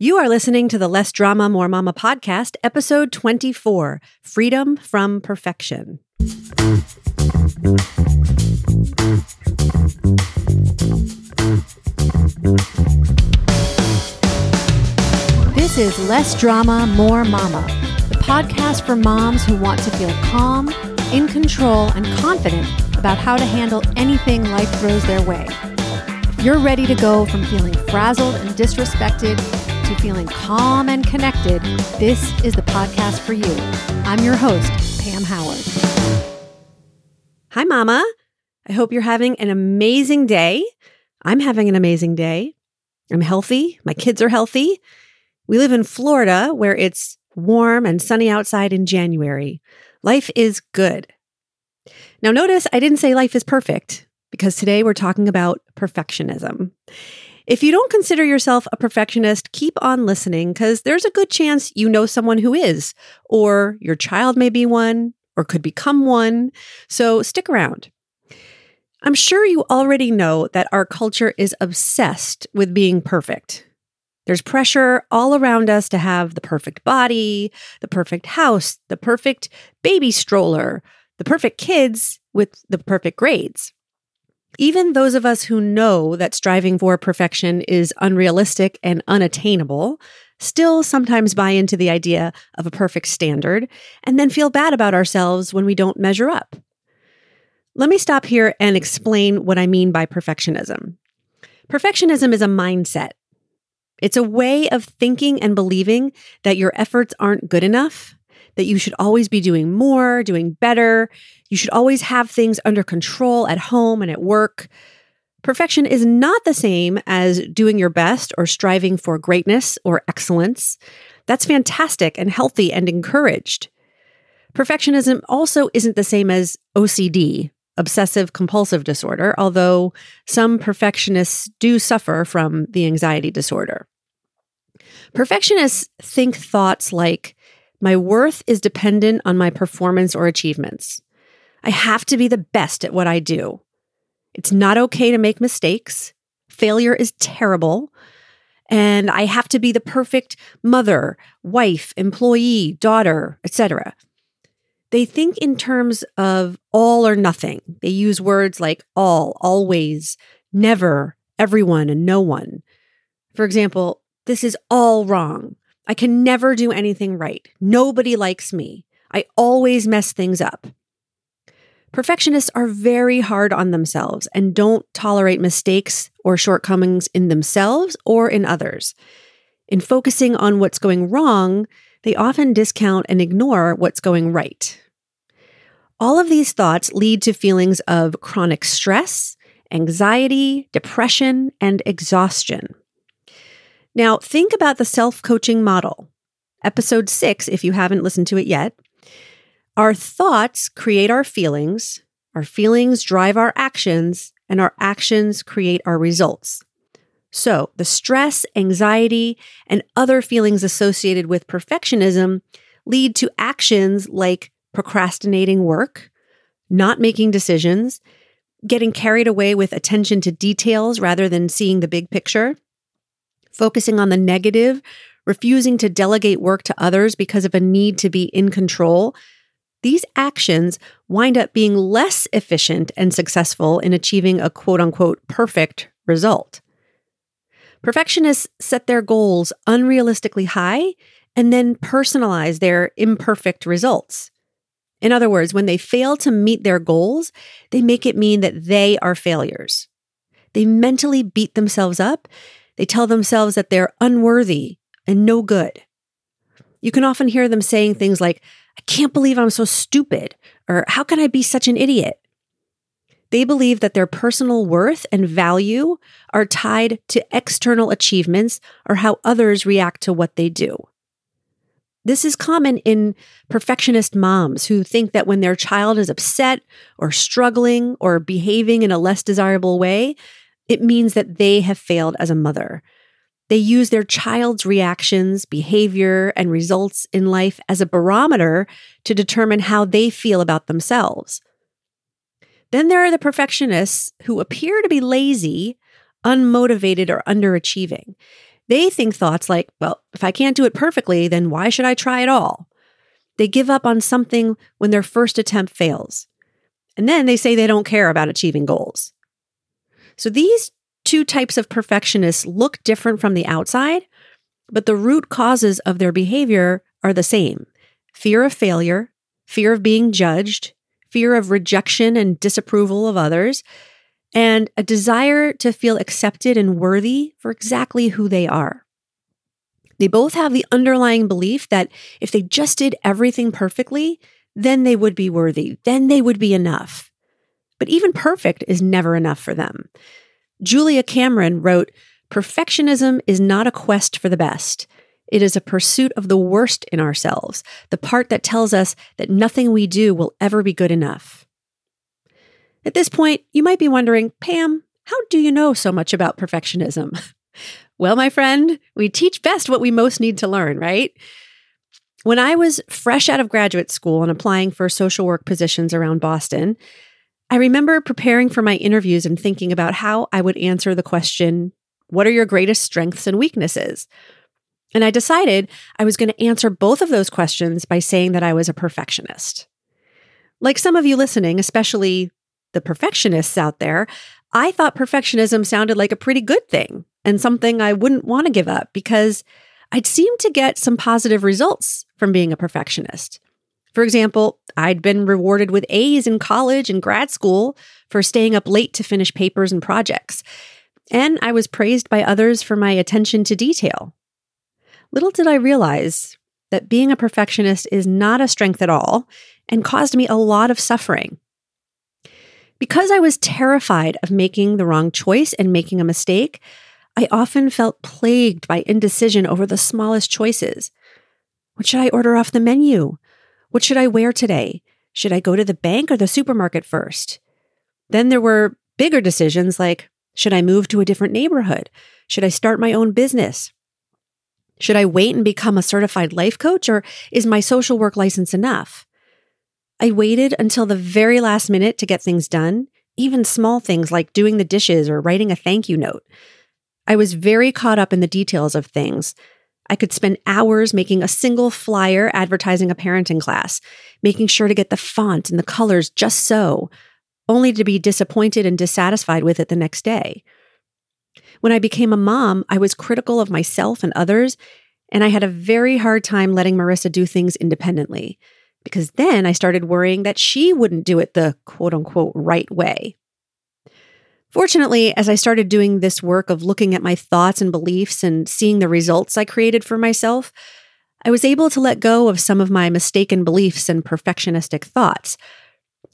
You are listening to the Less Drama, More Mama podcast, episode 24 Freedom from Perfection. This is Less Drama, More Mama, the podcast for moms who want to feel calm, in control, and confident about how to handle anything life throws their way. You're ready to go from feeling frazzled and disrespected to feeling calm and connected, this is the podcast for you. I'm your host, Pam Howard. Hi, Mama. I hope you're having an amazing day. I'm having an amazing day. I'm healthy. My kids are healthy. We live in Florida where it's warm and sunny outside in January. Life is good. Now, notice I didn't say life is perfect because today we're talking about perfectionism. If you don't consider yourself a perfectionist, keep on listening because there's a good chance you know someone who is, or your child may be one, or could become one. So stick around. I'm sure you already know that our culture is obsessed with being perfect. There's pressure all around us to have the perfect body, the perfect house, the perfect baby stroller, the perfect kids with the perfect grades. Even those of us who know that striving for perfection is unrealistic and unattainable still sometimes buy into the idea of a perfect standard and then feel bad about ourselves when we don't measure up. Let me stop here and explain what I mean by perfectionism. Perfectionism is a mindset. It's a way of thinking and believing that your efforts aren't good enough that you should always be doing more, doing better. You should always have things under control at home and at work. Perfection is not the same as doing your best or striving for greatness or excellence. That's fantastic and healthy and encouraged. Perfectionism also isn't the same as OCD, obsessive compulsive disorder, although some perfectionists do suffer from the anxiety disorder. Perfectionists think thoughts like, my worth is dependent on my performance or achievements. I have to be the best at what I do. It's not okay to make mistakes. Failure is terrible. And I have to be the perfect mother, wife, employee, daughter, etc. They think in terms of all or nothing. They use words like all, always, never, everyone, and no one. For example, this is all wrong. I can never do anything right. Nobody likes me. I always mess things up. Perfectionists are very hard on themselves and don't tolerate mistakes or shortcomings in themselves or in others. In focusing on what's going wrong, they often discount and ignore what's going right. All of these thoughts lead to feelings of chronic stress, anxiety, depression, and exhaustion. Now, think about the self coaching model. Episode six, if you haven't listened to it yet. Our thoughts create our feelings, our feelings drive our actions, and our actions create our results. So, the stress, anxiety, and other feelings associated with perfectionism lead to actions like procrastinating work, not making decisions, getting carried away with attention to details rather than seeing the big picture, focusing on the negative, refusing to delegate work to others because of a need to be in control, these actions wind up being less efficient and successful in achieving a quote unquote perfect result. Perfectionists set their goals unrealistically high and then personalize their imperfect results. In other words, when they fail to meet their goals, they make it mean that they are failures. They mentally beat themselves up they tell themselves that they're unworthy and no good. You can often hear them saying things like, I can't believe I'm so stupid, or how can I be such an idiot? They believe that their personal worth and value are tied to external achievements or how others react to what they do. This is common in perfectionist moms who think that when their child is upset or struggling or behaving in a less desirable way, it means that they have failed as a mother. They use their child's reactions, behavior, and results in life as a barometer to determine how they feel about themselves. Then there are the perfectionists who appear to be lazy, unmotivated, or underachieving. They think thoughts like, well, if I can't do it perfectly, then why should I try at all? They give up on something when their first attempt fails. And then they say they don't care about achieving goals. So these two types of perfectionists look different from the outside, but the root causes of their behavior are the same fear of failure, fear of being judged, fear of rejection and disapproval of others, and a desire to feel accepted and worthy for exactly who they are. They both have the underlying belief that if they just did everything perfectly, then they would be worthy, then they would be enough. But even perfect is never enough for them. Julia Cameron wrote Perfectionism is not a quest for the best. It is a pursuit of the worst in ourselves, the part that tells us that nothing we do will ever be good enough. At this point, you might be wondering, Pam, how do you know so much about perfectionism? well, my friend, we teach best what we most need to learn, right? When I was fresh out of graduate school and applying for social work positions around Boston, I remember preparing for my interviews and thinking about how I would answer the question, What are your greatest strengths and weaknesses? And I decided I was going to answer both of those questions by saying that I was a perfectionist. Like some of you listening, especially the perfectionists out there, I thought perfectionism sounded like a pretty good thing and something I wouldn't want to give up because I'd seemed to get some positive results from being a perfectionist. For example, I'd been rewarded with A's in college and grad school for staying up late to finish papers and projects. And I was praised by others for my attention to detail. Little did I realize that being a perfectionist is not a strength at all and caused me a lot of suffering. Because I was terrified of making the wrong choice and making a mistake, I often felt plagued by indecision over the smallest choices. What should I order off the menu? What should I wear today? Should I go to the bank or the supermarket first? Then there were bigger decisions like should I move to a different neighborhood? Should I start my own business? Should I wait and become a certified life coach or is my social work license enough? I waited until the very last minute to get things done, even small things like doing the dishes or writing a thank you note. I was very caught up in the details of things. I could spend hours making a single flyer advertising a parenting class, making sure to get the font and the colors just so, only to be disappointed and dissatisfied with it the next day. When I became a mom, I was critical of myself and others, and I had a very hard time letting Marissa do things independently because then I started worrying that she wouldn't do it the quote unquote right way. Fortunately, as I started doing this work of looking at my thoughts and beliefs and seeing the results I created for myself, I was able to let go of some of my mistaken beliefs and perfectionistic thoughts.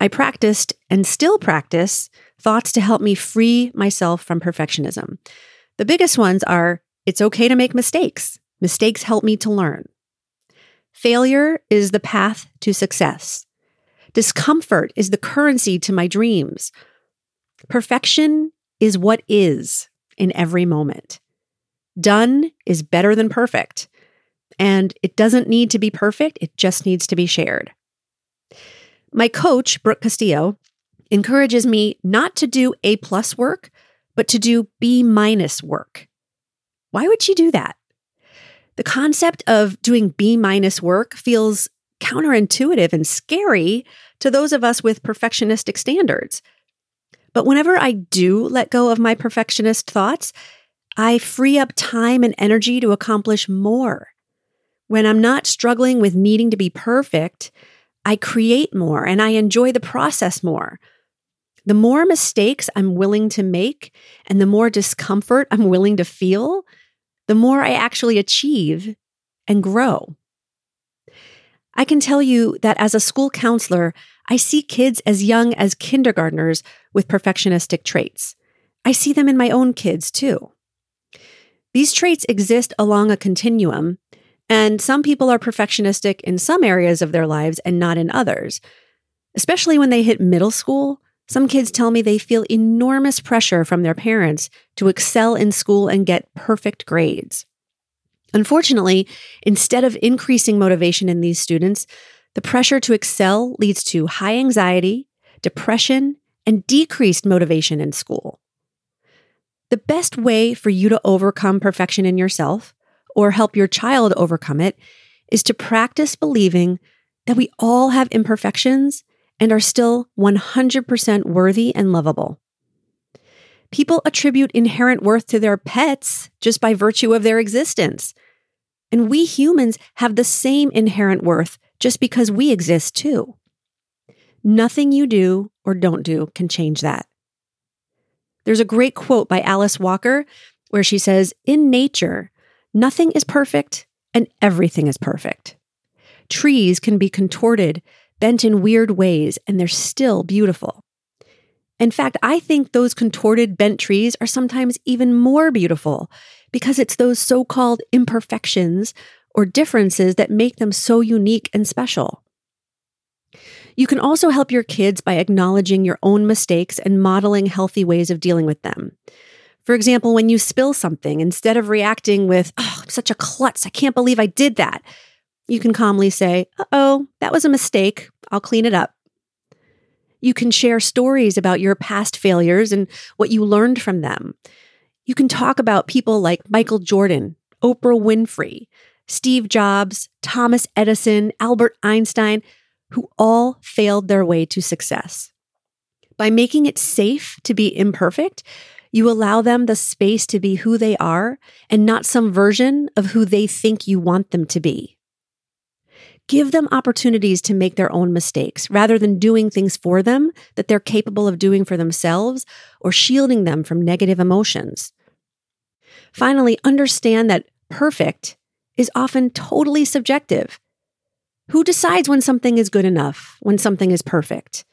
I practiced and still practice thoughts to help me free myself from perfectionism. The biggest ones are it's okay to make mistakes. Mistakes help me to learn. Failure is the path to success. Discomfort is the currency to my dreams. Perfection is what is in every moment. Done is better than perfect. And it doesn't need to be perfect, it just needs to be shared. My coach, Brooke Castillo, encourages me not to do A plus work, but to do B minus work. Why would she do that? The concept of doing B minus work feels counterintuitive and scary to those of us with perfectionistic standards. But whenever I do let go of my perfectionist thoughts, I free up time and energy to accomplish more. When I'm not struggling with needing to be perfect, I create more and I enjoy the process more. The more mistakes I'm willing to make and the more discomfort I'm willing to feel, the more I actually achieve and grow. I can tell you that as a school counselor, I see kids as young as kindergartners with perfectionistic traits. I see them in my own kids too. These traits exist along a continuum, and some people are perfectionistic in some areas of their lives and not in others. Especially when they hit middle school, some kids tell me they feel enormous pressure from their parents to excel in school and get perfect grades. Unfortunately, instead of increasing motivation in these students, the pressure to excel leads to high anxiety, depression, and decreased motivation in school. The best way for you to overcome perfection in yourself or help your child overcome it is to practice believing that we all have imperfections and are still 100% worthy and lovable. People attribute inherent worth to their pets just by virtue of their existence. And we humans have the same inherent worth just because we exist too. Nothing you do or don't do can change that. There's a great quote by Alice Walker where she says, In nature, nothing is perfect and everything is perfect. Trees can be contorted, bent in weird ways, and they're still beautiful. In fact, I think those contorted, bent trees are sometimes even more beautiful because it's those so called imperfections or differences that make them so unique and special. You can also help your kids by acknowledging your own mistakes and modeling healthy ways of dealing with them. For example, when you spill something, instead of reacting with, oh, I'm such a klutz, I can't believe I did that, you can calmly say, uh oh, that was a mistake, I'll clean it up. You can share stories about your past failures and what you learned from them. You can talk about people like Michael Jordan, Oprah Winfrey, Steve Jobs, Thomas Edison, Albert Einstein, who all failed their way to success. By making it safe to be imperfect, you allow them the space to be who they are and not some version of who they think you want them to be. Give them opportunities to make their own mistakes rather than doing things for them that they're capable of doing for themselves or shielding them from negative emotions. Finally, understand that perfect is often totally subjective who decides when something is good enough, when something is perfect?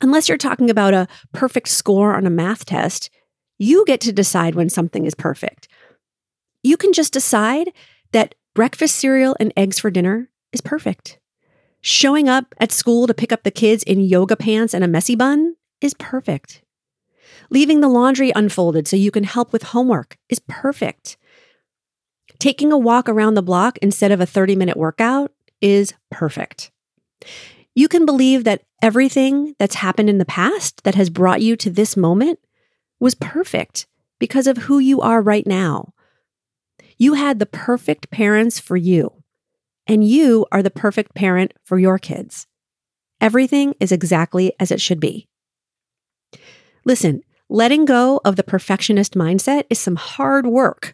Unless you're talking about a perfect score on a math test, you get to decide when something is perfect. You can just decide that breakfast cereal and eggs for dinner is perfect. Showing up at school to pick up the kids in yoga pants and a messy bun is perfect. Leaving the laundry unfolded so you can help with homework is perfect. Taking a walk around the block instead of a 30 minute workout is perfect. You can believe that everything that's happened in the past that has brought you to this moment was perfect because of who you are right now. You had the perfect parents for you, and you are the perfect parent for your kids. Everything is exactly as it should be. Listen, letting go of the perfectionist mindset is some hard work.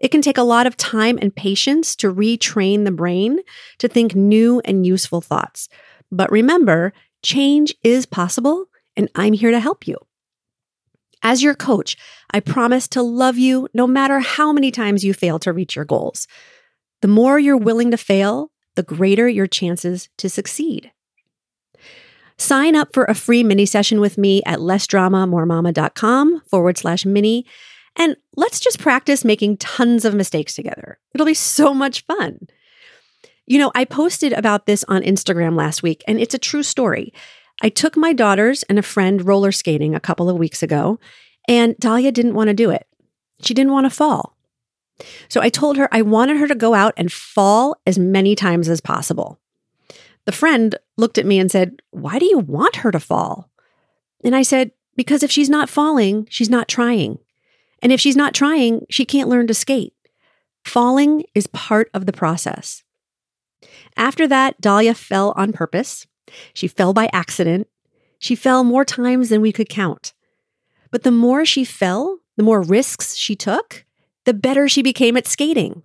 It can take a lot of time and patience to retrain the brain to think new and useful thoughts. But remember, change is possible, and I'm here to help you. As your coach, I promise to love you no matter how many times you fail to reach your goals. The more you're willing to fail, the greater your chances to succeed. Sign up for a free mini session with me at lessdramamoremama.com forward slash mini and let's just practice making tons of mistakes together. It'll be so much fun. You know, I posted about this on Instagram last week, and it's a true story. I took my daughters and a friend roller skating a couple of weeks ago, and Dahlia didn't want to do it. She didn't want to fall. So I told her I wanted her to go out and fall as many times as possible. The friend looked at me and said, Why do you want her to fall? And I said, Because if she's not falling, she's not trying. And if she's not trying, she can't learn to skate. Falling is part of the process. After that, Dahlia fell on purpose. She fell by accident. She fell more times than we could count. But the more she fell, the more risks she took, the better she became at skating.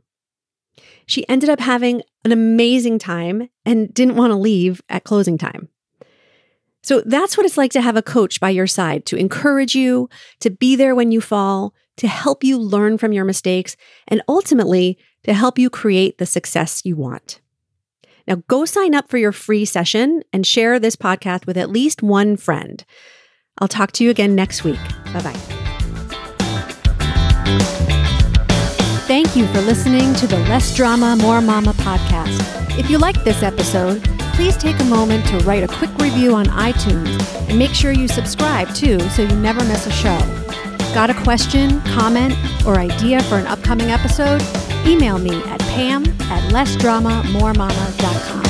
She ended up having an amazing time and didn't want to leave at closing time. So that's what it's like to have a coach by your side to encourage you, to be there when you fall, to help you learn from your mistakes, and ultimately to help you create the success you want. Now, go sign up for your free session and share this podcast with at least one friend. I'll talk to you again next week. Bye bye. Thank you for listening to the Less Drama, More Mama podcast. If you liked this episode, please take a moment to write a quick review on iTunes and make sure you subscribe too so you never miss a show. Got a question, comment, or idea for an upcoming episode? Email me at pam at lessdramamoremama.com.